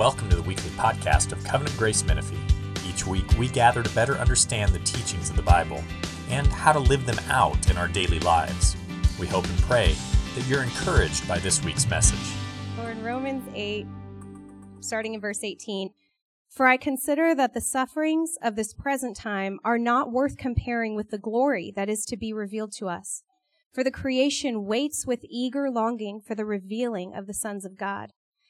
Welcome to the weekly podcast of Covenant Grace Menifee. Each week, we gather to better understand the teachings of the Bible and how to live them out in our daily lives. We hope and pray that you're encouraged by this week's message. Or in Romans 8, starting in verse 18, for I consider that the sufferings of this present time are not worth comparing with the glory that is to be revealed to us. For the creation waits with eager longing for the revealing of the sons of God.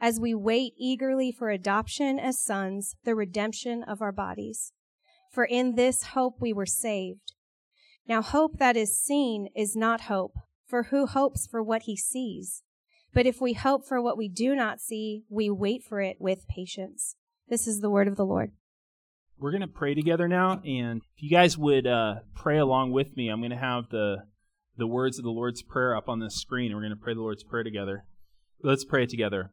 as we wait eagerly for adoption as sons, the redemption of our bodies. For in this hope we were saved. Now hope that is seen is not hope, for who hopes for what he sees? But if we hope for what we do not see, we wait for it with patience. This is the word of the Lord. We're going to pray together now, and if you guys would uh, pray along with me, I'm going to have the the words of the Lord's Prayer up on the screen. and We're going to pray the Lord's Prayer together. Let's pray it together.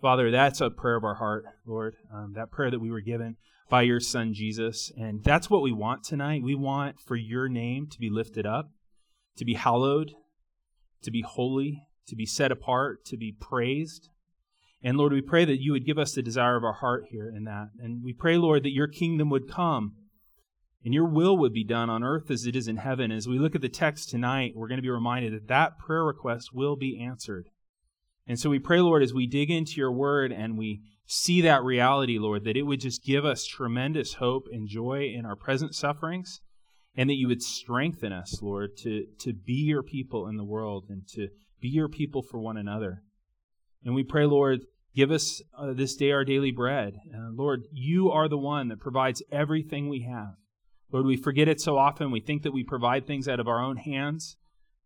Father, that's a prayer of our heart, Lord. Um, that prayer that we were given by your Son, Jesus. And that's what we want tonight. We want for your name to be lifted up, to be hallowed, to be holy, to be set apart, to be praised. And Lord, we pray that you would give us the desire of our heart here in that. And we pray, Lord, that your kingdom would come and your will would be done on earth as it is in heaven. As we look at the text tonight, we're going to be reminded that that prayer request will be answered. And so we pray, Lord, as we dig into your word and we see that reality, Lord, that it would just give us tremendous hope and joy in our present sufferings, and that you would strengthen us, Lord, to, to be your people in the world and to be your people for one another. And we pray, Lord, give us uh, this day our daily bread. Uh, Lord, you are the one that provides everything we have. Lord, we forget it so often. We think that we provide things out of our own hands.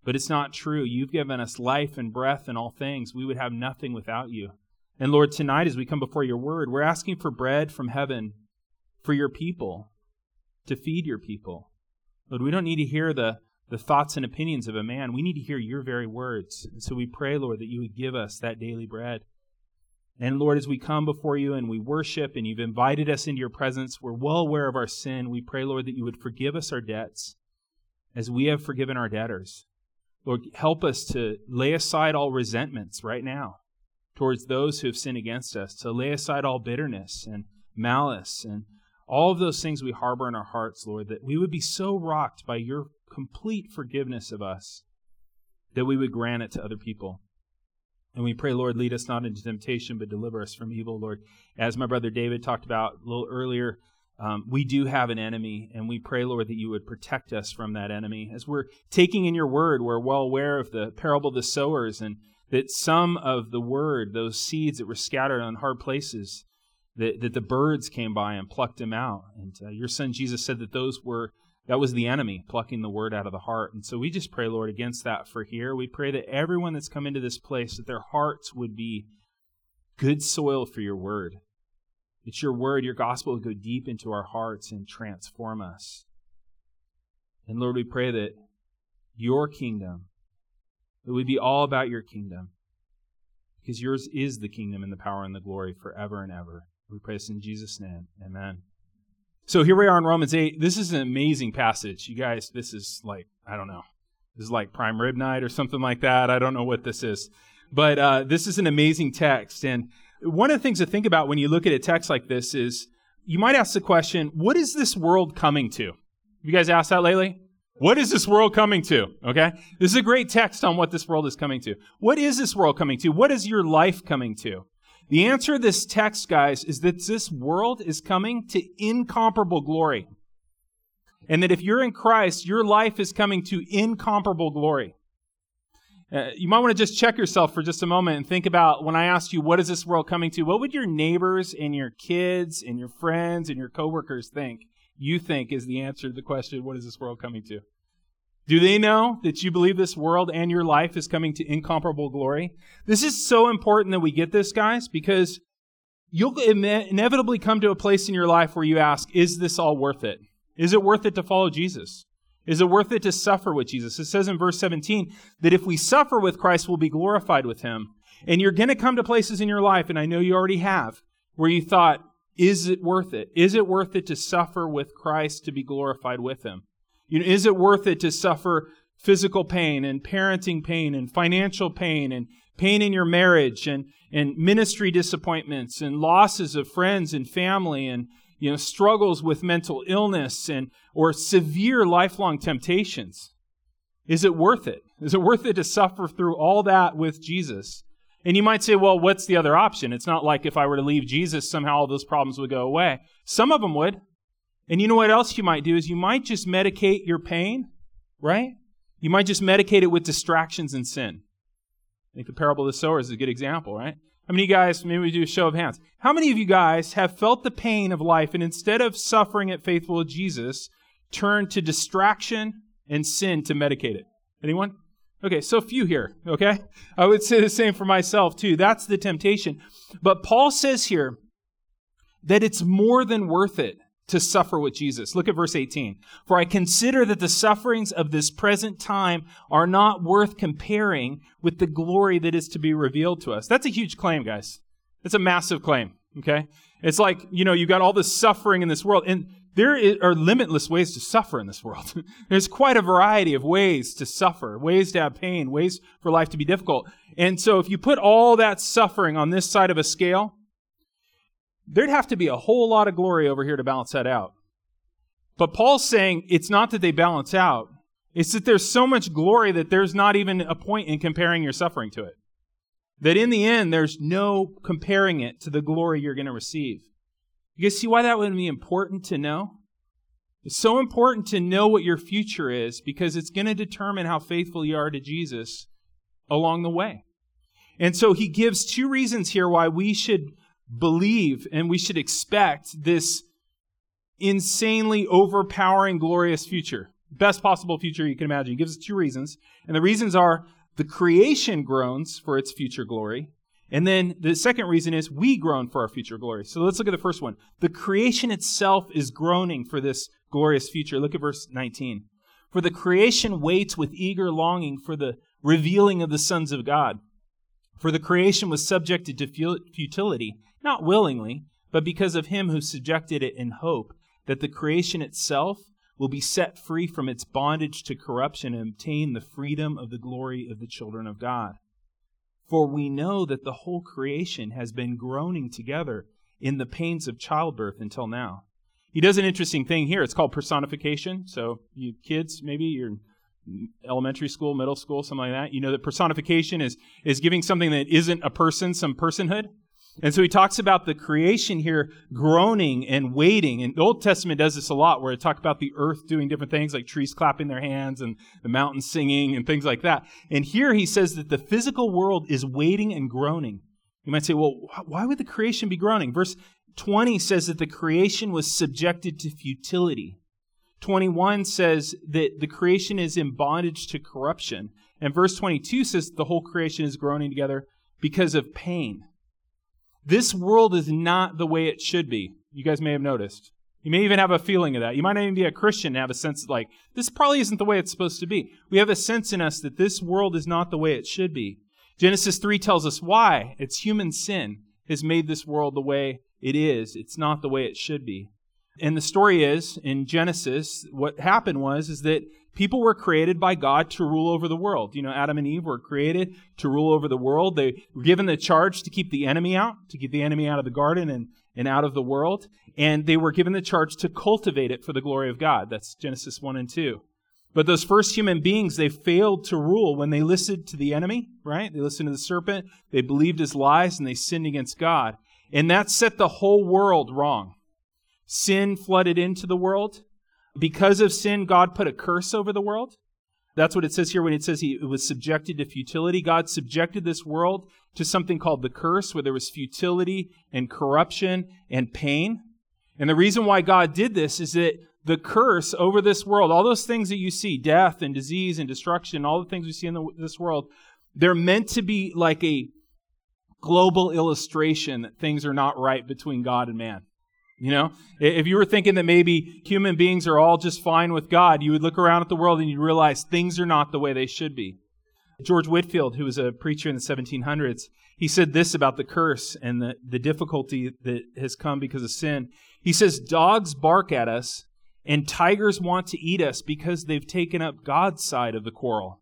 But it's not true. You've given us life and breath and all things. We would have nothing without you. And Lord, tonight as we come before your word, we're asking for bread from heaven for your people, to feed your people. Lord, we don't need to hear the, the thoughts and opinions of a man. We need to hear your very words. And so we pray, Lord, that you would give us that daily bread. And Lord, as we come before you and we worship and you've invited us into your presence, we're well aware of our sin. We pray, Lord, that you would forgive us our debts as we have forgiven our debtors. Lord, help us to lay aside all resentments right now towards those who have sinned against us, to lay aside all bitterness and malice and all of those things we harbor in our hearts, Lord, that we would be so rocked by your complete forgiveness of us that we would grant it to other people. And we pray, Lord, lead us not into temptation, but deliver us from evil, Lord. As my brother David talked about a little earlier, um, we do have an enemy, and we pray, Lord, that you would protect us from that enemy. As we're taking in your word, we're well aware of the parable of the sowers, and that some of the word, those seeds that were scattered on hard places, that, that the birds came by and plucked them out. And uh, your son Jesus said that those were that was the enemy plucking the word out of the heart. And so we just pray, Lord, against that for here. We pray that everyone that's come into this place, that their hearts would be good soil for your word it's your word, your gospel will go deep into our hearts and transform us. And Lord, we pray that your kingdom, it would be all about your kingdom. Because yours is the kingdom and the power and the glory forever and ever. We pray this in Jesus' name. Amen. So here we are in Romans 8. This is an amazing passage. You guys, this is like, I don't know. This is like prime rib night or something like that. I don't know what this is. But uh, this is an amazing text. And one of the things to think about when you look at a text like this is you might ask the question, what is this world coming to? You guys asked that lately? What is this world coming to? Okay? This is a great text on what this world is coming to. What is this world coming to? What is your life coming to? The answer to this text, guys, is that this world is coming to incomparable glory. And that if you're in Christ, your life is coming to incomparable glory. Uh, you might want to just check yourself for just a moment and think about when I asked you, what is this world coming to? What would your neighbors and your kids and your friends and your coworkers think? You think is the answer to the question, what is this world coming to? Do they know that you believe this world and your life is coming to incomparable glory? This is so important that we get this, guys, because you'll inevitably come to a place in your life where you ask, is this all worth it? Is it worth it to follow Jesus? Is it worth it to suffer with Jesus? It says in verse 17 that if we suffer with Christ, we'll be glorified with him. And you're going to come to places in your life, and I know you already have, where you thought, is it worth it? Is it worth it to suffer with Christ to be glorified with him? You know, is it worth it to suffer physical pain and parenting pain and financial pain and pain in your marriage and, and ministry disappointments and losses of friends and family and you know, struggles with mental illness and or severe lifelong temptations. Is it worth it? Is it worth it to suffer through all that with Jesus? And you might say, well, what's the other option? It's not like if I were to leave Jesus, somehow all those problems would go away. Some of them would. And you know what else you might do is you might just medicate your pain, right? You might just medicate it with distractions and sin. I think the parable of the sower is a good example, right? How many guys, maybe we do a show of hands. How many of you guys have felt the pain of life and instead of suffering it faithful Jesus, turned to distraction and sin to medicate it? Anyone? Okay, so few here, okay? I would say the same for myself too. That's the temptation. But Paul says here that it's more than worth it to suffer with Jesus. Look at verse 18. For I consider that the sufferings of this present time are not worth comparing with the glory that is to be revealed to us. That's a huge claim, guys. It's a massive claim, okay? It's like, you know, you've got all this suffering in this world, and there are limitless ways to suffer in this world. There's quite a variety of ways to suffer, ways to have pain, ways for life to be difficult. And so if you put all that suffering on this side of a scale, there'd have to be a whole lot of glory over here to balance that out. But Paul's saying it's not that they balance out, it's that there's so much glory that there's not even a point in comparing your suffering to it. That in the end, there's no comparing it to the glory you're going to receive. You see why that would be important to know? It's so important to know what your future is because it's going to determine how faithful you are to Jesus along the way. And so he gives two reasons here why we should believe and we should expect this insanely overpowering, glorious future. Best possible future you can imagine. He gives us two reasons. And the reasons are the creation groans for its future glory. And then the second reason is we groan for our future glory. So let's look at the first one. The creation itself is groaning for this glorious future. Look at verse 19. For the creation waits with eager longing for the revealing of the sons of God. For the creation was subjected to futility, not willingly, but because of him who subjected it in hope that the creation itself will be set free from its bondage to corruption and obtain the freedom of the glory of the children of God. For we know that the whole creation has been groaning together in the pains of childbirth until now. He does an interesting thing here. It's called personification. So, you kids, maybe you're elementary school, middle school, something like that. You know that personification is is giving something that isn't a person some personhood. And so he talks about the creation here groaning and waiting. And the Old Testament does this a lot, where it talks about the earth doing different things, like trees clapping their hands and the mountains singing and things like that. And here he says that the physical world is waiting and groaning. You might say, well, why would the creation be groaning? Verse 20 says that the creation was subjected to futility. 21 says that the creation is in bondage to corruption. And verse 22 says the whole creation is groaning together because of pain. This world is not the way it should be. You guys may have noticed. You may even have a feeling of that. You might not even be a Christian and have a sense like, this probably isn't the way it's supposed to be. We have a sense in us that this world is not the way it should be. Genesis 3 tells us why. It's human sin has made this world the way it is. It's not the way it should be. And the story is in Genesis, what happened was is that people were created by God to rule over the world. You know, Adam and Eve were created to rule over the world. They were given the charge to keep the enemy out, to keep the enemy out of the garden and, and out of the world. And they were given the charge to cultivate it for the glory of God. That's Genesis 1 and 2. But those first human beings, they failed to rule when they listened to the enemy, right? They listened to the serpent, they believed his lies, and they sinned against God. And that set the whole world wrong. Sin flooded into the world. Because of sin, God put a curse over the world. That's what it says here when it says he was subjected to futility. God subjected this world to something called the curse, where there was futility and corruption and pain. And the reason why God did this is that the curse over this world, all those things that you see, death and disease and destruction, all the things we see in the, this world, they're meant to be like a global illustration that things are not right between God and man. You know, if you were thinking that maybe human beings are all just fine with God, you would look around at the world and you'd realize things are not the way they should be. George Whitefield, who was a preacher in the 1700s, he said this about the curse and the, the difficulty that has come because of sin. He says, Dogs bark at us and tigers want to eat us because they've taken up God's side of the quarrel.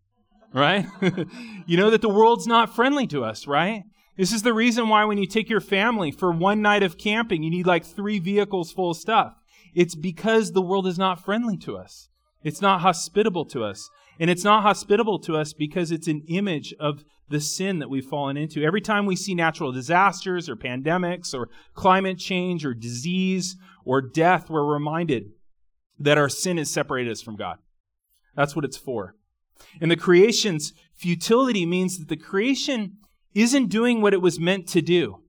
Right? you know that the world's not friendly to us, right? This is the reason why when you take your family for one night of camping, you need like three vehicles full of stuff. It's because the world is not friendly to us. It's not hospitable to us. And it's not hospitable to us because it's an image of the sin that we've fallen into. Every time we see natural disasters or pandemics or climate change or disease or death, we're reminded that our sin has separated us from God. That's what it's for. And the creation's futility means that the creation isn't doing what it was meant to do.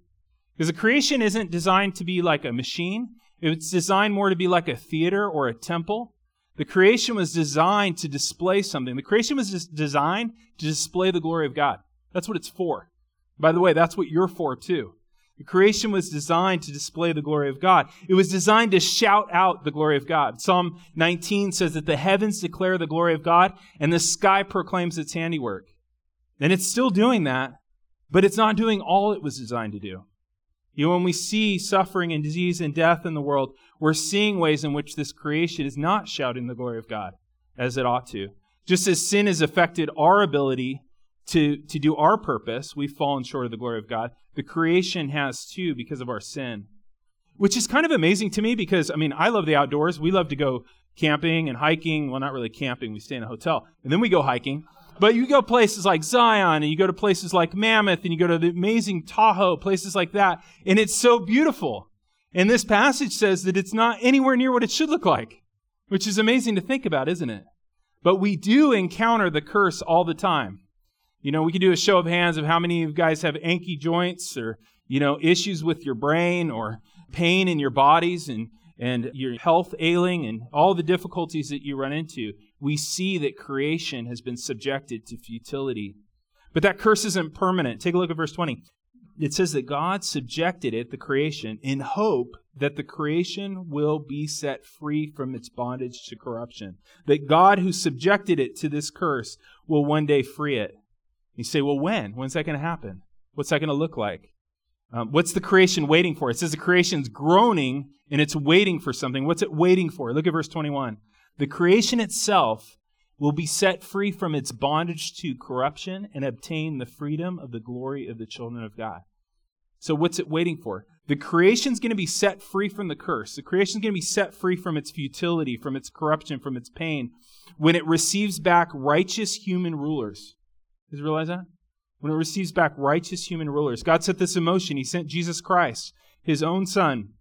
Because the creation isn't designed to be like a machine, it's designed more to be like a theater or a temple. The creation was designed to display something. The creation was just designed to display the glory of God. That's what it's for. By the way, that's what you're for too. The creation was designed to display the glory of God. It was designed to shout out the glory of God. Psalm 19 says that the heavens declare the glory of God and the sky proclaims its handiwork. And it's still doing that, but it's not doing all it was designed to do. You know, when we see suffering and disease and death in the world, we're seeing ways in which this creation is not shouting the glory of God as it ought to. Just as sin has affected our ability to, to do our purpose, we've fallen short of the glory of God. The creation has too because of our sin. Which is kind of amazing to me because, I mean, I love the outdoors. We love to go camping and hiking. Well, not really camping, we stay in a hotel. And then we go hiking. But you go places like Zion, and you go to places like Mammoth, and you go to the amazing Tahoe, places like that, and it's so beautiful. And this passage says that it's not anywhere near what it should look like, which is amazing to think about, isn't it? But we do encounter the curse all the time. You know, we can do a show of hands of how many of you guys have anky joints or, you know, issues with your brain or pain in your bodies and, and your health ailing and all the difficulties that you run into we see that creation has been subjected to futility. But that curse isn't permanent. Take a look at verse 20. It says that God subjected it, the creation, in hope that the creation will be set free from its bondage to corruption. That God, who subjected it to this curse, will one day free it. You say, well, when? When's that going to happen? What's that going to look like? Um, what's the creation waiting for? It says the creation's groaning and it's waiting for something. What's it waiting for? Look at verse 21. The creation itself will be set free from its bondage to corruption and obtain the freedom of the glory of the children of God. So, what's it waiting for? The creation's going to be set free from the curse. The creation's going to be set free from its futility, from its corruption, from its pain, when it receives back righteous human rulers. Did you realize that? When it receives back righteous human rulers. God set this in motion. He sent Jesus Christ, his own son,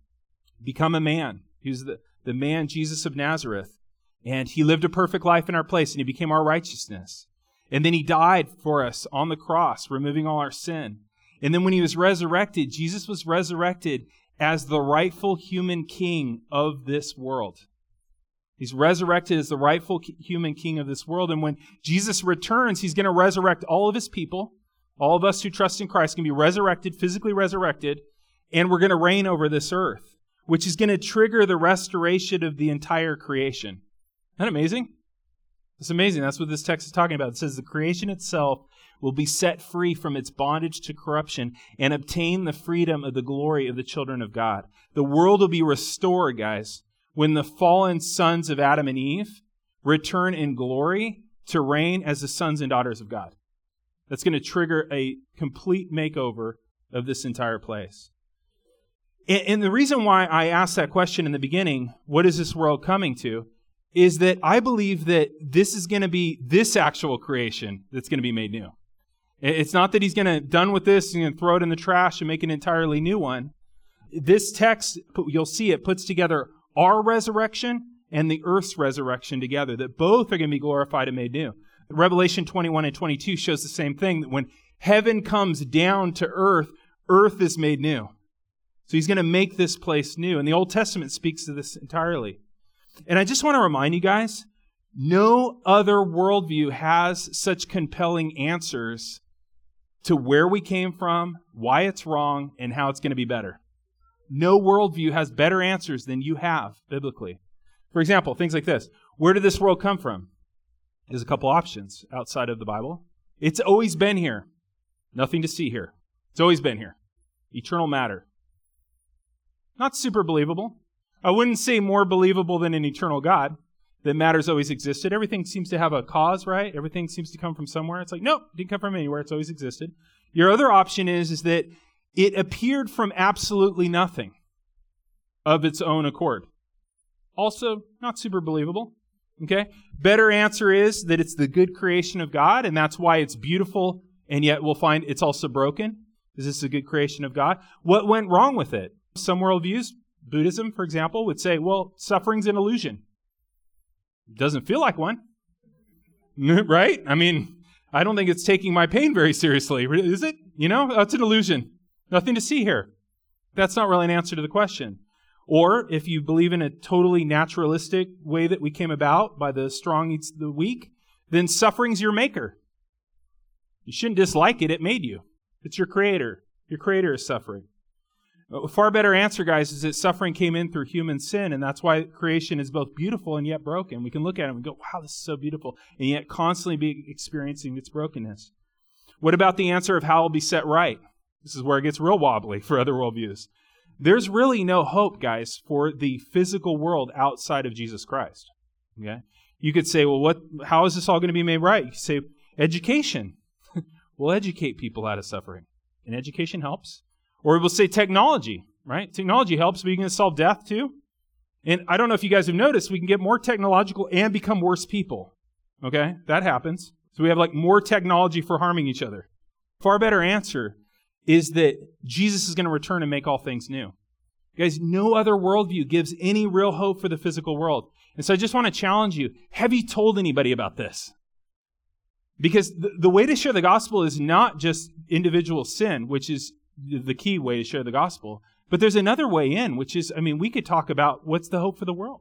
become a man. He was the, the man Jesus of Nazareth. And he lived a perfect life in our place, and he became our righteousness. And then he died for us on the cross, removing all our sin. And then when he was resurrected, Jesus was resurrected as the rightful human king of this world. He's resurrected as the rightful human king of this world. And when Jesus returns, he's going to resurrect all of his people. All of us who trust in Christ can be resurrected, physically resurrected, and we're going to reign over this earth, which is going to trigger the restoration of the entire creation. That amazing? It's amazing. That's what this text is talking about. It says the creation itself will be set free from its bondage to corruption and obtain the freedom of the glory of the children of God. The world will be restored, guys, when the fallen sons of Adam and Eve return in glory to reign as the sons and daughters of God. That's going to trigger a complete makeover of this entire place. And, the reason why I asked that question in the beginning, what is this world coming to? Is that I believe that this is going to be this actual creation that's going to be made new. It's not that he's going to done with this and throw it in the trash and make an entirely new one. This text, you'll see it puts together our resurrection and the earth's resurrection together, that both are going to be glorified and made new. Revelation 21 and 22 shows the same thing that when heaven comes down to earth, earth is made new. So he's going to make this place new. And the Old Testament speaks to this entirely. And I just want to remind you guys no other worldview has such compelling answers to where we came from, why it's wrong, and how it's going to be better. No worldview has better answers than you have biblically. For example, things like this Where did this world come from? There's a couple options outside of the Bible. It's always been here. Nothing to see here. It's always been here. Eternal matter. Not super believable. I wouldn't say more believable than an eternal God that matter's always existed. Everything seems to have a cause, right? Everything seems to come from somewhere. It's like, nope, didn't come from anywhere. It's always existed. Your other option is, is that it appeared from absolutely nothing of its own accord. Also, not super believable. Okay? Better answer is that it's the good creation of God, and that's why it's beautiful, and yet we'll find it's also broken. Is this a good creation of God? What went wrong with it? Some worldviews, Buddhism, for example, would say, well, suffering's an illusion. Doesn't feel like one. right? I mean, I don't think it's taking my pain very seriously. Is it? You know, it's an illusion. Nothing to see here. That's not really an answer to the question. Or if you believe in a totally naturalistic way that we came about by the strong eats the weak, then suffering's your maker. You shouldn't dislike it, it made you. It's your creator. Your creator is suffering. A far better answer, guys, is that suffering came in through human sin, and that's why creation is both beautiful and yet broken. We can look at it and go, wow, this is so beautiful, and yet constantly be experiencing its brokenness. What about the answer of how it'll be set right? This is where it gets real wobbly for other worldviews. There's really no hope, guys, for the physical world outside of Jesus Christ. Okay? You could say, well, what, how is this all going to be made right? You could say, education. we'll educate people out of suffering. And education helps. Or we'll say technology, right? Technology helps, but you can solve death too. And I don't know if you guys have noticed, we can get more technological and become worse people. Okay? That happens. So we have like more technology for harming each other. Far better answer is that Jesus is going to return and make all things new. Guys, no other worldview gives any real hope for the physical world. And so I just want to challenge you have you told anybody about this? Because the, the way to share the gospel is not just individual sin, which is the key way to share the gospel. But there's another way in, which is, I mean, we could talk about what's the hope for the world.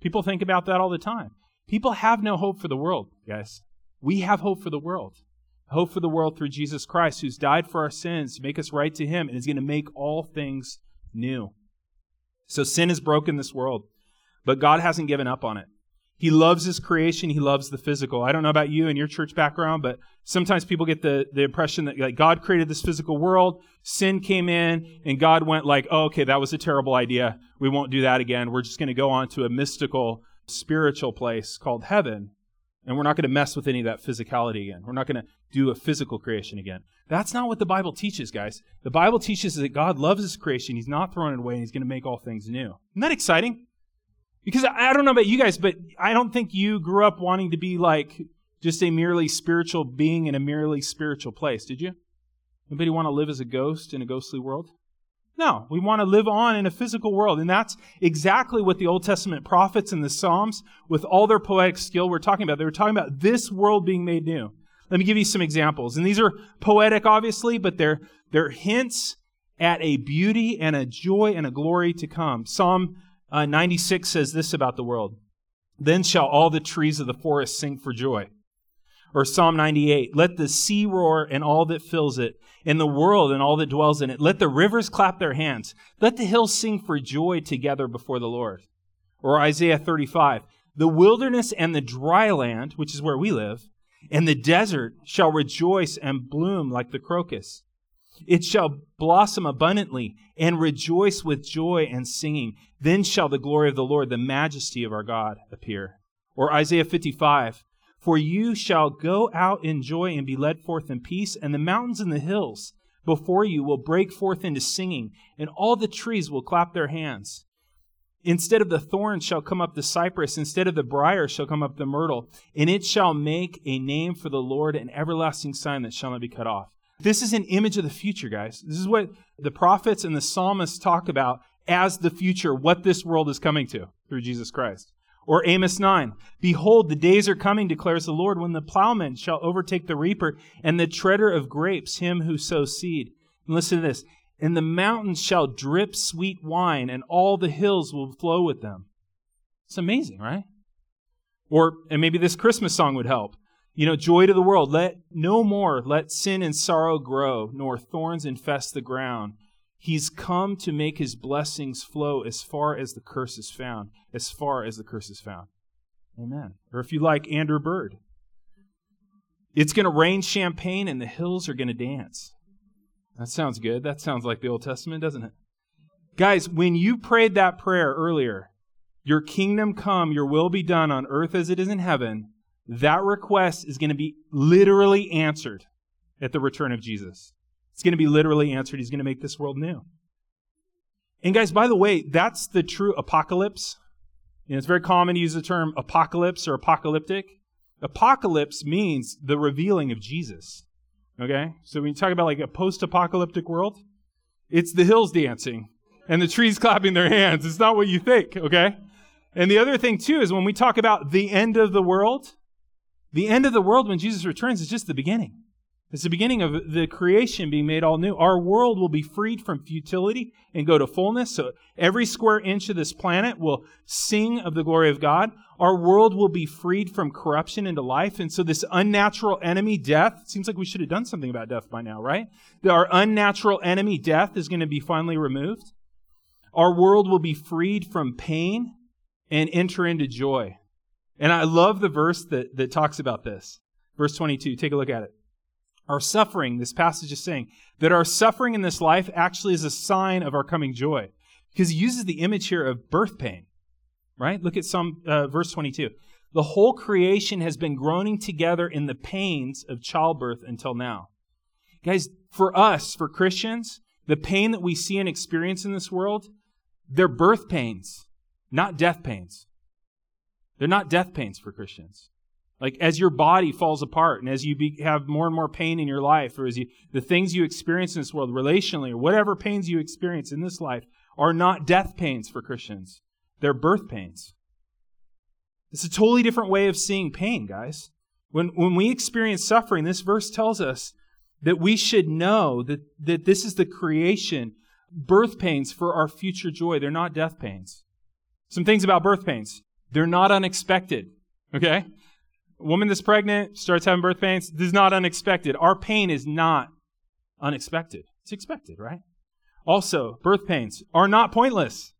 People think about that all the time. People have no hope for the world, guys. We have hope for the world. Hope for the world through Jesus Christ, who's died for our sins to make us right to Him and is going to make all things new. So sin has broken this world, but God hasn't given up on it. He loves his creation. He loves the physical. I don't know about you and your church background, but sometimes people get the, the impression that like, God created this physical world, sin came in, and God went like, oh, okay, that was a terrible idea. We won't do that again. We're just going to go on to a mystical, spiritual place called heaven. And we're not going to mess with any of that physicality again. We're not going to do a physical creation again. That's not what the Bible teaches, guys. The Bible teaches that God loves his creation. He's not throwing it away, and he's going to make all things new. Isn't that exciting? Because I don't know about you guys, but I don't think you grew up wanting to be like just a merely spiritual being in a merely spiritual place, did you? Anybody want to live as a ghost in a ghostly world? No, we want to live on in a physical world. And that's exactly what the Old Testament prophets and the Psalms, with all their poetic skill, were talking about. They were talking about this world being made new. Let me give you some examples. And these are poetic, obviously, but they're, they're hints at a beauty and a joy and a glory to come. Psalm uh, 96 says this about the world Then shall all the trees of the forest sing for joy. Or Psalm 98 Let the sea roar and all that fills it, and the world and all that dwells in it. Let the rivers clap their hands. Let the hills sing for joy together before the Lord. Or Isaiah 35 The wilderness and the dry land, which is where we live, and the desert shall rejoice and bloom like the crocus. It shall blossom abundantly and rejoice with joy and singing. Then shall the glory of the Lord, the majesty of our God, appear. Or Isaiah 55 For you shall go out in joy and be led forth in peace, and the mountains and the hills before you will break forth into singing, and all the trees will clap their hands. Instead of the thorn shall come up the cypress, instead of the brier shall come up the myrtle, and it shall make a name for the Lord, an everlasting sign that shall not be cut off. This is an image of the future, guys. This is what the prophets and the psalmists talk about as the future, what this world is coming to through Jesus Christ. Or Amos 9, Behold, the days are coming, declares the Lord, when the plowman shall overtake the reaper and the treader of grapes, him who sows seed. And listen to this. And the mountains shall drip sweet wine, and all the hills will flow with them. It's amazing, right? Or, and maybe this Christmas song would help. You know, joy to the world. Let no more let sin and sorrow grow, nor thorns infest the ground. He's come to make his blessings flow as far as the curse is found, as far as the curse is found. Amen. Or if you like Andrew Bird, it's going to rain champagne and the hills are going to dance. That sounds good. That sounds like the Old Testament, doesn't it? Guys, when you prayed that prayer earlier, your kingdom come, your will be done on earth as it is in heaven, that request is going to be literally answered at the return of Jesus. It's going to be literally answered. He's going to make this world new. And guys, by the way, that's the true apocalypse. You know, it's very common to use the term apocalypse or apocalyptic. Apocalypse means the revealing of Jesus. Okay? So when you talk about like a post apocalyptic world, it's the hills dancing and the trees clapping their hands. It's not what you think, okay? And the other thing, too, is when we talk about the end of the world, the end of the world when Jesus returns is just the beginning. It's the beginning of the creation being made all new. Our world will be freed from futility and go to fullness. So every square inch of this planet will sing of the glory of God. Our world will be freed from corruption into life. And so this unnatural enemy, death, seems like we should have done something about death by now, right? Our unnatural enemy, death, is going to be finally removed. Our world will be freed from pain and enter into joy. And I love the verse that, that talks about this. Verse 22, take a look at it. Our suffering, this passage is saying that our suffering in this life actually is a sign of our coming joy. Because he uses the image here of birth pain, right? Look at some uh, verse 22. The whole creation has been groaning together in the pains of childbirth until now. Guys, for us, for Christians, the pain that we see and experience in this world, they're birth pains, not death pains. They're not death pains for Christians. Like as your body falls apart and as you be, have more and more pain in your life, or as you, the things you experience in this world relationally, or whatever pains you experience in this life, are not death pains for Christians. They're birth pains. It's a totally different way of seeing pain, guys. When, when we experience suffering, this verse tells us that we should know that, that this is the creation, birth pains for our future joy. They're not death pains. Some things about birth pains. They're not unexpected. Okay? A woman that's pregnant starts having birth pains. This is not unexpected. Our pain is not unexpected. It's expected, right? Also, birth pains are not pointless.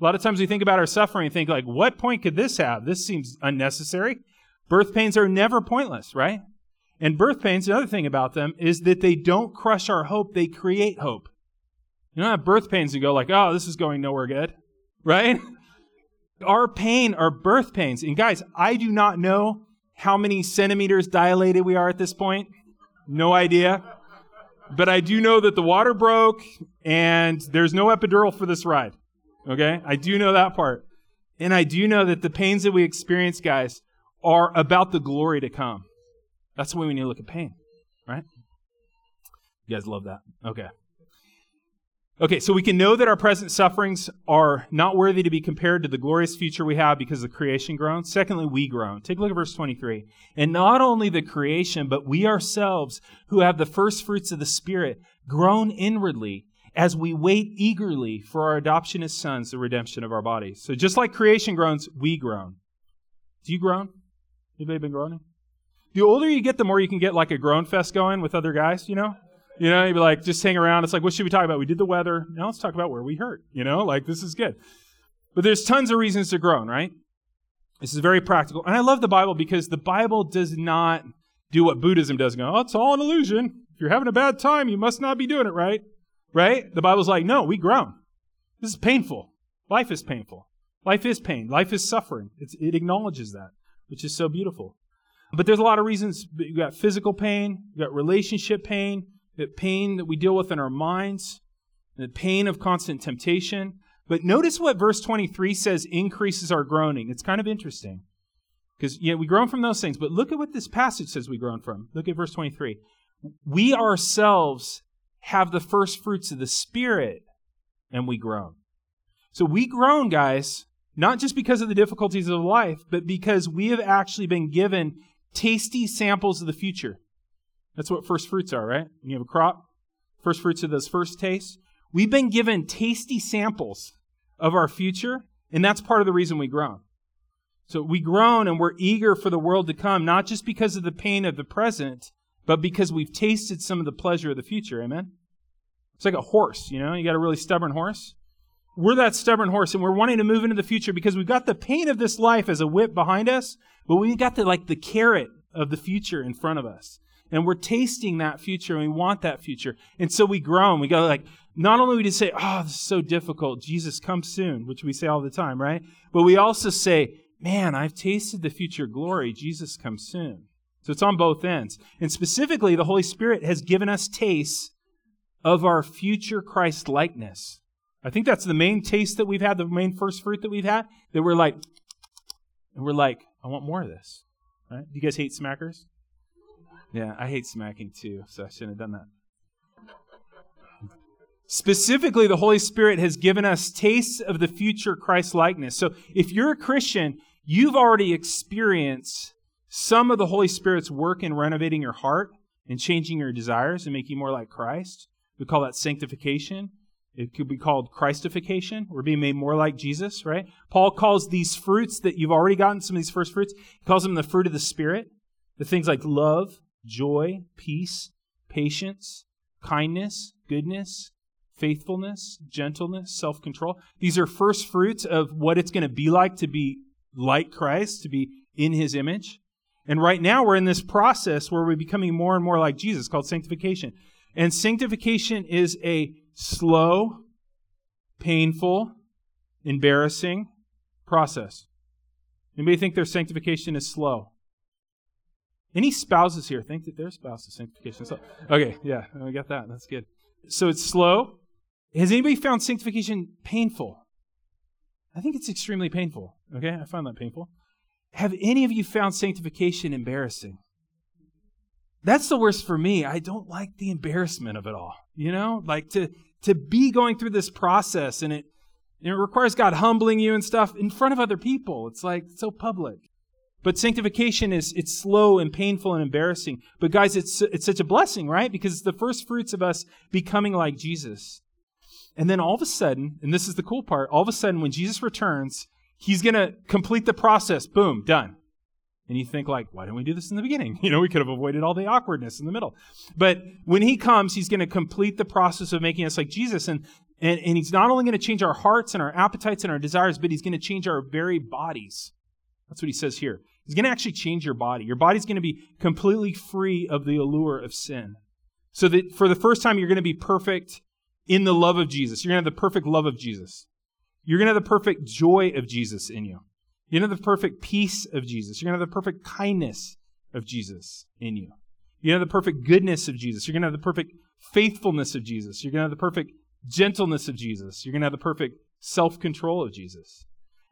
A lot of times we think about our suffering and think like, what point could this have? This seems unnecessary. Birth pains are never pointless, right? And birth pains, another thing about them is that they don't crush our hope, they create hope. You don't have birth pains and go like, oh, this is going nowhere good, right? Our pain are birth pains. And guys, I do not know how many centimeters dilated we are at this point. No idea. But I do know that the water broke and there's no epidural for this ride. Okay? I do know that part. And I do know that the pains that we experience, guys, are about the glory to come. That's the way we need to look at pain, right? You guys love that. Okay. Okay, so we can know that our present sufferings are not worthy to be compared to the glorious future we have because the creation groans. Secondly, we groan. Take a look at verse 23. And not only the creation, but we ourselves, who have the first fruits of the Spirit, groan inwardly as we wait eagerly for our adoption as sons, the redemption of our bodies. So just like creation groans, we groan. Do you groan? Anybody been groaning? The older you get, the more you can get like a groan fest going with other guys, you know? You know, you'd be like, just hang around. It's like, what should we talk about? We did the weather. Now let's talk about where we hurt. You know, like this is good. But there's tons of reasons to groan, right? This is very practical. And I love the Bible because the Bible does not do what Buddhism does go, oh, it's all an illusion. If you're having a bad time, you must not be doing it right. Right? The Bible's like, no, we groan. This is painful. Life is painful. Life is pain. Life is suffering. It's, it acknowledges that, which is so beautiful. But there's a lot of reasons. You got physical pain, you got relationship pain, the pain that we deal with in our minds, the pain of constant temptation. But notice what verse 23 says increases our groaning. It's kind of interesting. Because yeah, we groan from those things, but look at what this passage says we groan from. Look at verse 23. We ourselves have the first fruits of the Spirit, and we groan. So we groan, guys, not just because of the difficulties of life, but because we have actually been given tasty samples of the future. That's what first fruits are, right? When you have a crop, first fruits are those first tastes. We've been given tasty samples of our future, and that's part of the reason we groan. So we groan and we're eager for the world to come, not just because of the pain of the present, but because we've tasted some of the pleasure of the future. Amen? It's like a horse, you know? You got a really stubborn horse. We're that stubborn horse, and we're wanting to move into the future because we've got the pain of this life as a whip behind us, but we've got the like the carrot of the future in front of us. And we're tasting that future and we want that future. And so we groan. We go like, not only we just say, oh, this is so difficult. Jesus, come soon, which we say all the time, right? But we also say, man, I've tasted the future glory. Jesus, come soon. So it's on both ends. And specifically, the Holy Spirit has given us tastes of our future Christ likeness. I think that's the main taste that we've had, the main first fruit that we've had, that we're like, and we're like, I want more of this. Right? Do you guys hate smackers? Yeah, I hate smacking too, so I shouldn't have done that. Specifically, the Holy Spirit has given us tastes of the future Christ likeness. So if you're a Christian, you've already experienced some of the Holy Spirit's work in renovating your heart and changing your desires and making you more like Christ. We call that sanctification. It could be called Christification. We're being made more like Jesus, right? Paul calls these fruits that you've already gotten, some of these first fruits, he calls them the fruit of the Spirit. The things like love, joy, peace, patience, kindness, goodness, faithfulness, gentleness, self control. These are first fruits of what it's going to be like to be like Christ, to be in his image. And right now we're in this process where we're becoming more and more like Jesus called sanctification. And sanctification is a slow, painful, embarrassing process. Anybody think their sanctification is slow? Any spouses here think that their sanctification is slow? Okay, yeah, we got that. That's good. So it's slow. Has anybody found sanctification painful? I think it's extremely painful. Okay, I find that painful. Have any of you found sanctification embarrassing? That's the worst for me. I don't like the embarrassment of it all. You know, like to to be going through this process and it it requires God humbling you and stuff in front of other people. It's like so public. But sanctification is it's slow and painful and embarrassing. But guys, it's it's such a blessing, right? Because it's the first fruits of us becoming like Jesus. And then all of a sudden, and this is the cool part, all of a sudden when Jesus returns, he's going to complete the process. Boom, done. And you think like, why didn't we do this in the beginning? You know, we could have avoided all the awkwardness in the middle. But when he comes, he's going to complete the process of making us like Jesus. And, and, and he's not only going to change our hearts and our appetites and our desires, but he's going to change our very bodies. That's what he says here. He's going to actually change your body. Your body's going to be completely free of the allure of sin. So that for the first time, you're going to be perfect in the love of Jesus. You're going to have the perfect love of Jesus. You're going to have the perfect joy of Jesus in you. You're going to have the perfect peace of Jesus. You're going to have the perfect kindness of Jesus in you. You're going to have the perfect goodness of Jesus. You're going to have the perfect faithfulness of Jesus. You're going to have the perfect gentleness of Jesus. You're going to have the perfect self control of Jesus.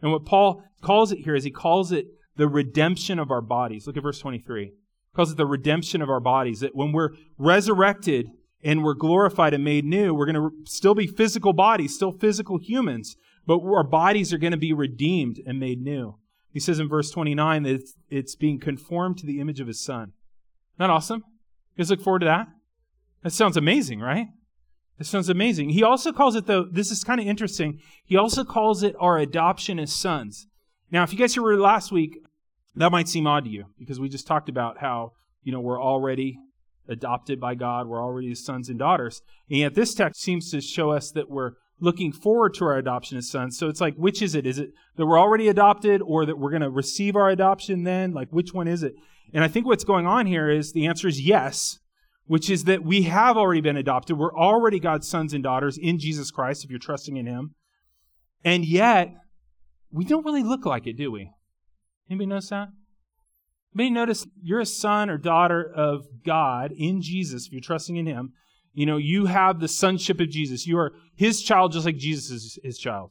And what Paul calls it here is he calls it the redemption of our bodies. Look at verse 23. He calls it the redemption of our bodies. That when we're resurrected and we're glorified and made new, we're going to still be physical bodies, still physical humans, but our bodies are going to be redeemed and made new. He says in verse 29 that it's, it's being conformed to the image of his son. Not awesome? You guys look forward to that? That sounds amazing, right? That sounds amazing. He also calls it, though, this is kind of interesting. He also calls it our adoption as sons. Now, if you guys were last week, that might seem odd to you because we just talked about how, you know, we're already adopted by God, we're already his sons and daughters. And yet this text seems to show us that we're looking forward to our adoption as sons. So it's like, which is it? Is it that we're already adopted or that we're going to receive our adoption then? Like, which one is it? And I think what's going on here is the answer is yes, which is that we have already been adopted. We're already God's sons and daughters in Jesus Christ if you're trusting in Him. And yet, we don't really look like it, do we? Anybody notice that? Anybody notice you're a son or daughter of God in Jesus if you're trusting in Him. You know, you have the sonship of Jesus. You are his child just like Jesus is his child.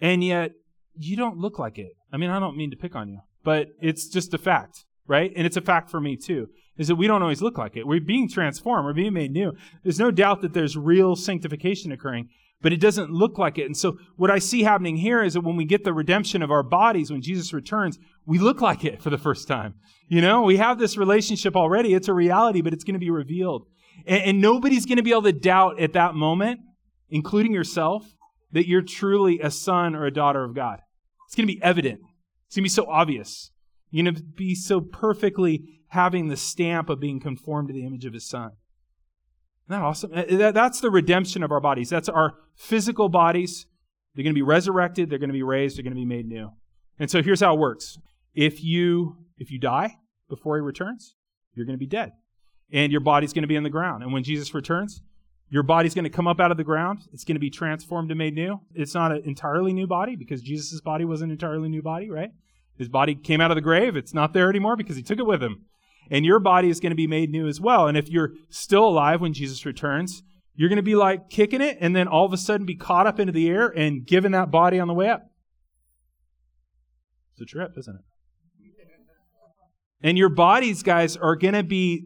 And yet, you don't look like it. I mean, I don't mean to pick on you, but it's just a fact, right? And it's a fact for me too, is that we don't always look like it. We're being transformed. We're being made new. There's no doubt that there's real sanctification occurring. but it doesn't look like it. And so what I see happening here is that when we get the redemption of our bodies, when Jesus returns, we look like it for the first time. You know, we have this relationship already. It's a reality, but it's going to be revealed. And, and nobody's going to be able to doubt at that moment, including yourself, that you're truly a son or a daughter of God. It's going to be evident. It's going to be so obvious. You're going to be so perfectly having the stamp of being conformed to the image of his son. Isn't that awesome? That's the redemption of our bodies. That's our physical bodies. They're going to be resurrected. They're going to be raised. They're going to be made new. And so here's how it works. If you, if you die before he returns, you're going to be dead. And your body's going to be in the ground. And when Jesus returns, your body's going to come up out of the ground. It's going to be transformed and made new. It's not an entirely new body because Jesus' body was an entirely new body, right? His body came out of the grave. It's not there anymore because he took it with him. And your body is going to be made new as well. And if you're still alive when Jesus returns, you're going to be like kicking it and then all of a sudden be caught up into the air and given that body on the way up. It's a trip, isn't it? And your bodies, guys, are going to be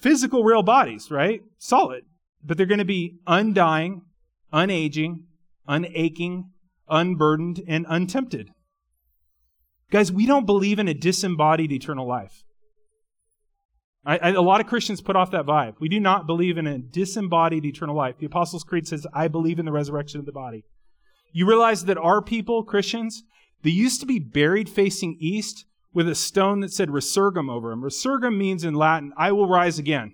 physical, real bodies, right? Solid. But they're going to be undying, unaging, unaching, unburdened, and untempted. Guys, we don't believe in a disembodied eternal life. I, I, a lot of Christians put off that vibe. We do not believe in a disembodied eternal life. The Apostles' Creed says, I believe in the resurrection of the body. You realize that our people, Christians, they used to be buried facing east with a stone that said resurgam over him. Resurgam means in Latin, I will rise again.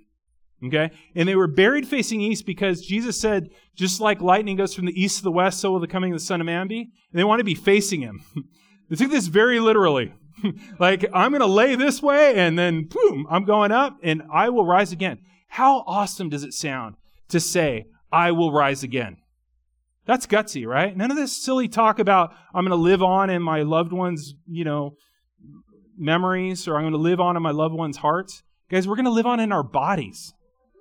Okay? And they were buried facing east because Jesus said, just like lightning goes from the east to the west, so will the coming of the Son of Man be. And they want to be facing him. They took this very literally. like, I'm going to lay this way and then boom, I'm going up and I will rise again. How awesome does it sound to say, I will rise again? That's gutsy, right? None of this silly talk about I'm going to live on in my loved ones, you know, memories or I'm going to live on in my loved ones' hearts. Guys, we're going to live on in our bodies,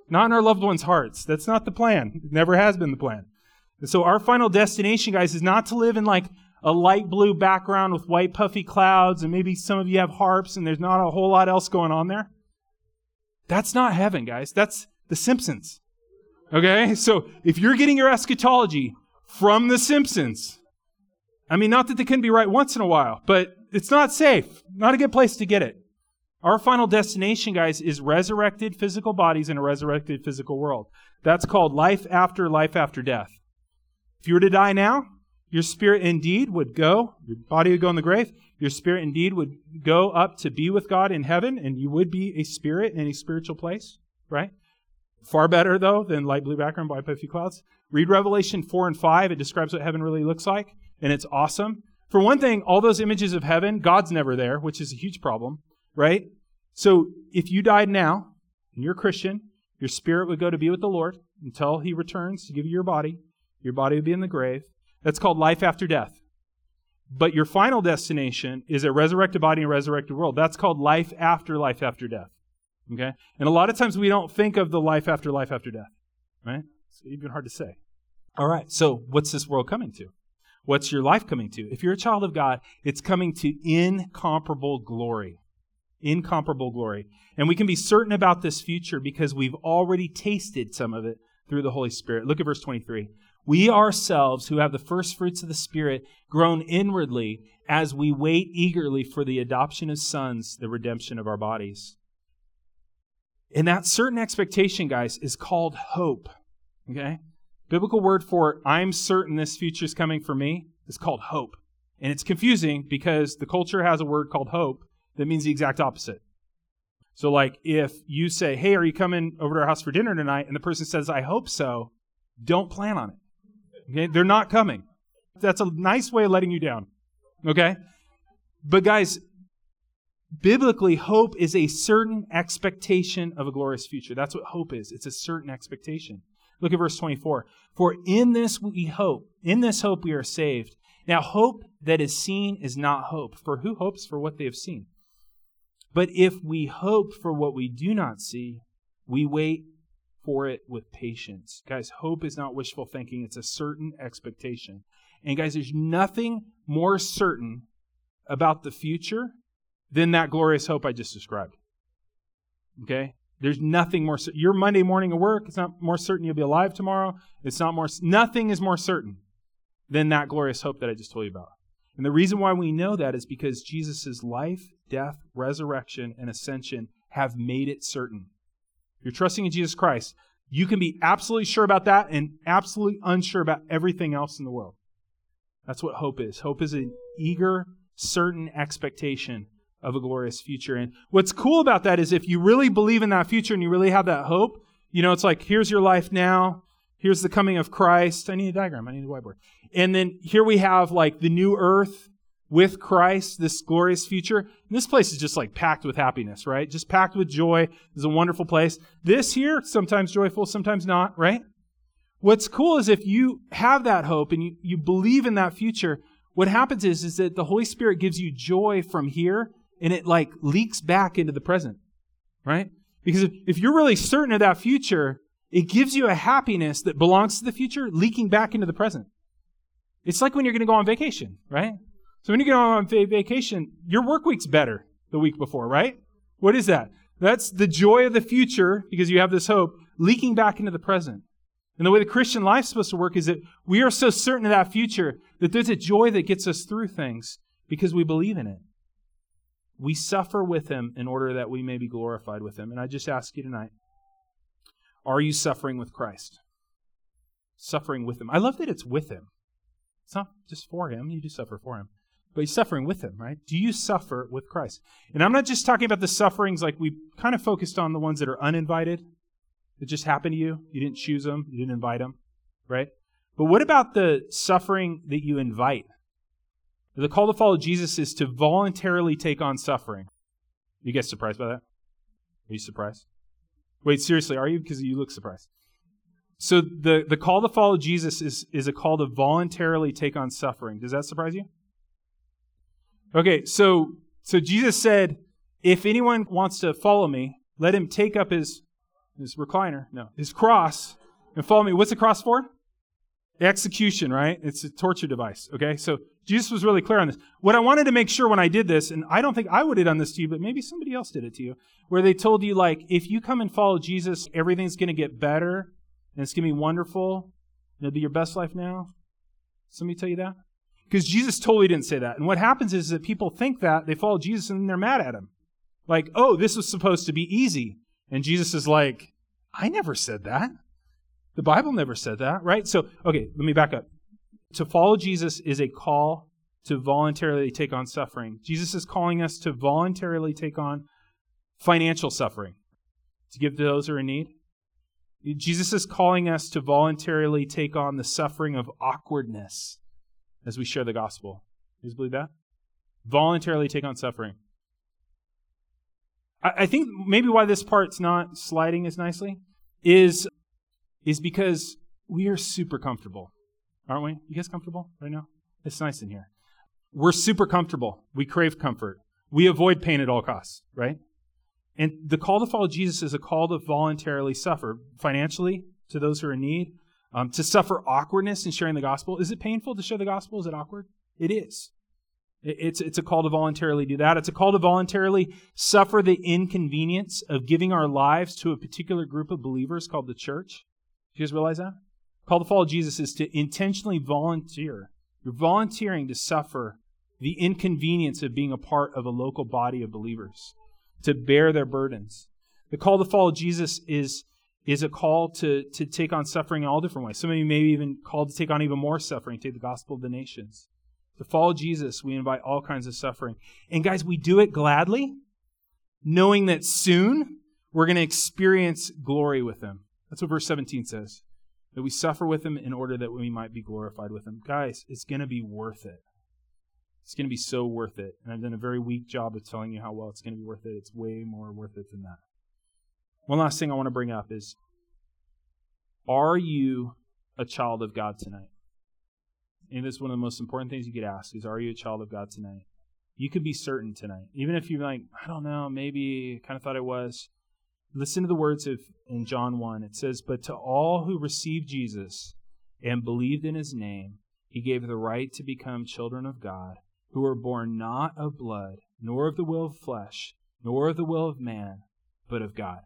not in our loved ones' hearts. That's not the plan. It never has been the plan. And so our final destination, guys, is not to live in like a light blue background with white puffy clouds, and maybe some of you have harps and there's not a whole lot else going on there. That's not heaven, guys. That's The Simpsons. Okay? So if you're getting your eschatology from The Simpsons, I mean, not that they couldn't be right once in a while, but it's not safe. Not a good place to get it. Our final destination, guys, is resurrected physical bodies in a resurrected physical world. That's called life after life after death. If you were to die now, your spirit indeed would go, your body would go in the grave. Your spirit indeed would go up to be with God in heaven, and you would be a spirit in a spiritual place, right? Far better, though, than light blue background by puffy clouds. Read Revelation 4 and 5. It describes what heaven really looks like, and it's awesome. For one thing, all those images of heaven, God's never there, which is a huge problem, right? So if you died now, and you're a Christian, your spirit would go to be with the Lord until he returns to give you your body. Your body would be in the grave. That's called life after death. But your final destination is a resurrected body and resurrected world. That's called life after life after death. Okay? And a lot of times we don't think of the life after life after death. Right? It's even hard to say. All right, so what's this world coming to? What's your life coming to? If you're a child of God, it's coming to incomparable glory. Incomparable glory. And we can be certain about this future because we've already tasted some of it through the Holy Spirit. Look at verse 23 we ourselves who have the first fruits of the Spirit groan inwardly as we wait eagerly for the adoption of sons, the redemption of our bodies. And that certain expectation, guys, is called hope. Okay? Biblical word for I'm certain this future is coming for me is called hope. And it's confusing because the culture has a word called hope that means the exact opposite. So, like, if you say, Hey, are you coming over to our house for dinner tonight? And the person says, I hope so, don't plan on it. Okay? They're not coming. That's a nice way of letting you down. Okay? But guys, biblically, hope is a certain expectation of a glorious future. That's what hope is. It's a certain expectation. Look at verse 24. For in this we hope, in this hope we are saved. Now, hope that is seen is not hope, for who hopes for what they have seen? But if we hope for what we do not see, we wait for it with patience. Guys, hope is not wishful thinking, it's a certain expectation. And guys, there's nothing more certain about the future than that glorious hope I just described. Okay? There's nothing more. Your Monday morning at work, it's not more certain you'll be alive tomorrow. It's not more, nothing is more certain than that glorious hope that I just told you about. And the reason why we know that is because Jesus' life, death, resurrection, and ascension have made it certain. If you're trusting in Jesus Christ, you can be absolutely sure about that and absolutely unsure about everything else in the world. That's what hope is. Hope is an eager, certain expectation of a glorious future. And what's cool about that is if you really believe in that future and you really have that hope, you know, it's like, here's your life now. Here's the coming of Christ. I need a diagram. I need a whiteboard. And then here we have like the new earth with Christ, this glorious future. And this place is just like packed with happiness, right? Just packed with joy. It's a wonderful place. This here, sometimes joyful, sometimes not, right? What's cool is if you have that hope and you, you believe in that future, what happens is, is that the Holy Spirit gives you joy from here and it like leaks back into the present, right? Because if, if you're really certain of that future, it gives you a happiness that belongs to the future leaking back into the present. It's like when you're going to go on vacation, right? So when you go on vacation, your work week's better the week before, right? What is that? That's the joy of the future because you have this hope leaking back into the present. And the way the Christian life's supposed to work is that we are so certain of that future that there's a joy that gets us through things because we believe in it. We suffer with him in order that we may be glorified with him. And I just ask you tonight are you suffering with Christ? Suffering with him. I love that it's with him. It's not just for him, you do suffer for him. But he's suffering with him, right? Do you suffer with Christ? And I'm not just talking about the sufferings like we kind of focused on the ones that are uninvited, that just happened to you. You didn't choose them, you didn't invite them, right? But what about the suffering that you invite? The call to follow Jesus is to voluntarily take on suffering. You guys surprised by that? Are you surprised? Wait, seriously, are you? Because you look surprised. So the, the call to follow Jesus is, is a call to voluntarily take on suffering. Does that surprise you? Okay, so so Jesus said, if anyone wants to follow me, let him take up his his recliner, no, his cross and follow me. What's the cross for? Execution, right? It's a torture device. Okay, so Jesus was really clear on this. What I wanted to make sure when I did this, and I don't think I would have done this to you, but maybe somebody else did it to you, where they told you, like, if you come and follow Jesus, everything's going to get better, and it's going to be wonderful, and it'll be your best life now. Somebody tell you that? Because Jesus totally didn't say that. And what happens is that people think that, they follow Jesus, and they're mad at him. Like, oh, this was supposed to be easy. And Jesus is like, I never said that. The Bible never said that, right? So, okay, let me back up. To follow Jesus is a call to voluntarily take on suffering. Jesus is calling us to voluntarily take on financial suffering, to give to those who are in need. Jesus is calling us to voluntarily take on the suffering of awkwardness as we share the gospel. You guys believe that? Voluntarily take on suffering. I, I think maybe why this part's not sliding as nicely is, is because we are super comfortable aren't we? You guys comfortable right now? It's nice in here. We're super comfortable. We crave comfort. We avoid pain at all costs, right? And the call to follow Jesus is a call to voluntarily suffer financially to those who are in need, um, to suffer awkwardness in sharing the gospel. Is it painful to share the gospel? Is it awkward? It is. It's, it's a call to voluntarily do that. It's a call to voluntarily suffer the inconvenience of giving our lives to a particular group of believers called the church. Do you guys realize that? Call to follow Jesus is to intentionally volunteer. You're volunteering to suffer the inconvenience of being a part of a local body of believers, to bear their burdens. The call to follow Jesus is, is a call to, to take on suffering in all different ways. Some of you may be even called to take on even more suffering, take the gospel of the nations. To follow Jesus, we invite all kinds of suffering. And guys, we do it gladly, knowing that soon we're going to experience glory with him. That's what verse 17 says that we suffer with him in order that we might be glorified with him. Guys, it's going to be worth it. It's going to be so worth it. And I've done a very weak job of telling you how well it's going to be worth it. It's way more worth it than that. One last thing I want to bring up is Are you a child of God tonight? And this is one of the most important things you could ask is Are you a child of God tonight? You could be certain tonight. Even if you're like, I don't know, maybe kind of thought I was. Listen to the words of in John 1. It says, But to all who received Jesus and believed in his name, he gave the right to become children of God, who were born not of blood, nor of the will of flesh, nor of the will of man, but of God.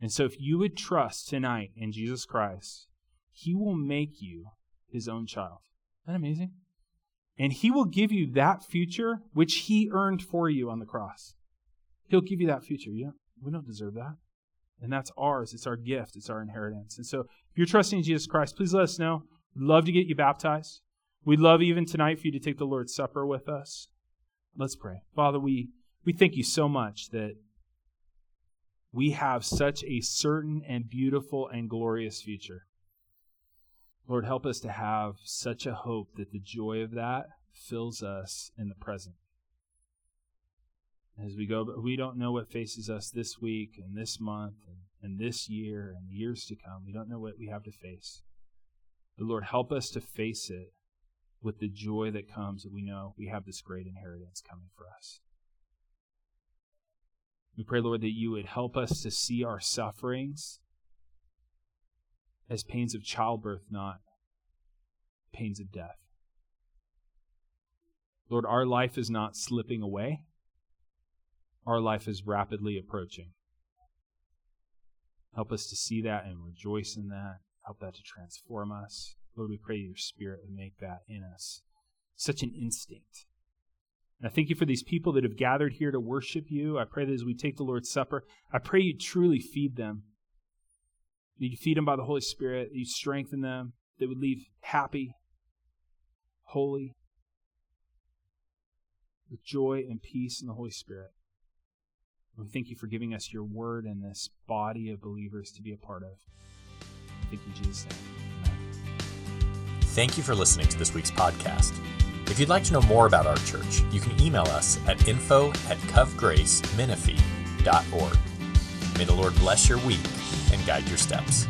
And so, if you would trust tonight in Jesus Christ, He will make you His own child. Isn't that amazing? And He will give you that future which He earned for you on the cross. He'll give you that future. Don't, we don't deserve that. And that's ours. It's our gift. It's our inheritance. And so, if you're trusting in Jesus Christ, please let us know. We'd love to get you baptized. We'd love even tonight for you to take the Lord's Supper with us. Let's pray. Father, we, we thank you so much that we have such a certain and beautiful and glorious future. Lord, help us to have such a hope that the joy of that fills us in the present. As we go, but we don't know what faces us this week and this month and, and this year and years to come. We don't know what we have to face. But Lord, help us to face it with the joy that comes that we know we have this great inheritance coming for us. We pray, Lord, that you would help us to see our sufferings as pains of childbirth, not pains of death. Lord, our life is not slipping away, our life is rapidly approaching. Help us to see that and rejoice in that. Help that to transform us. Lord, we pray your Spirit would make that in us such an instinct. And I thank you for these people that have gathered here to worship you. I pray that as we take the Lord's Supper, I pray you truly feed them. You feed them by the Holy Spirit. You strengthen them. They would leave happy, holy, with joy and peace in the Holy Spirit. We thank you for giving us your word and this body of believers to be a part of. Thank you, Jesus' name. Thank you for listening to this week's podcast. If you'd like to know more about our church, you can email us at info at covgracemenifee.org. May the Lord bless your week and guide your steps.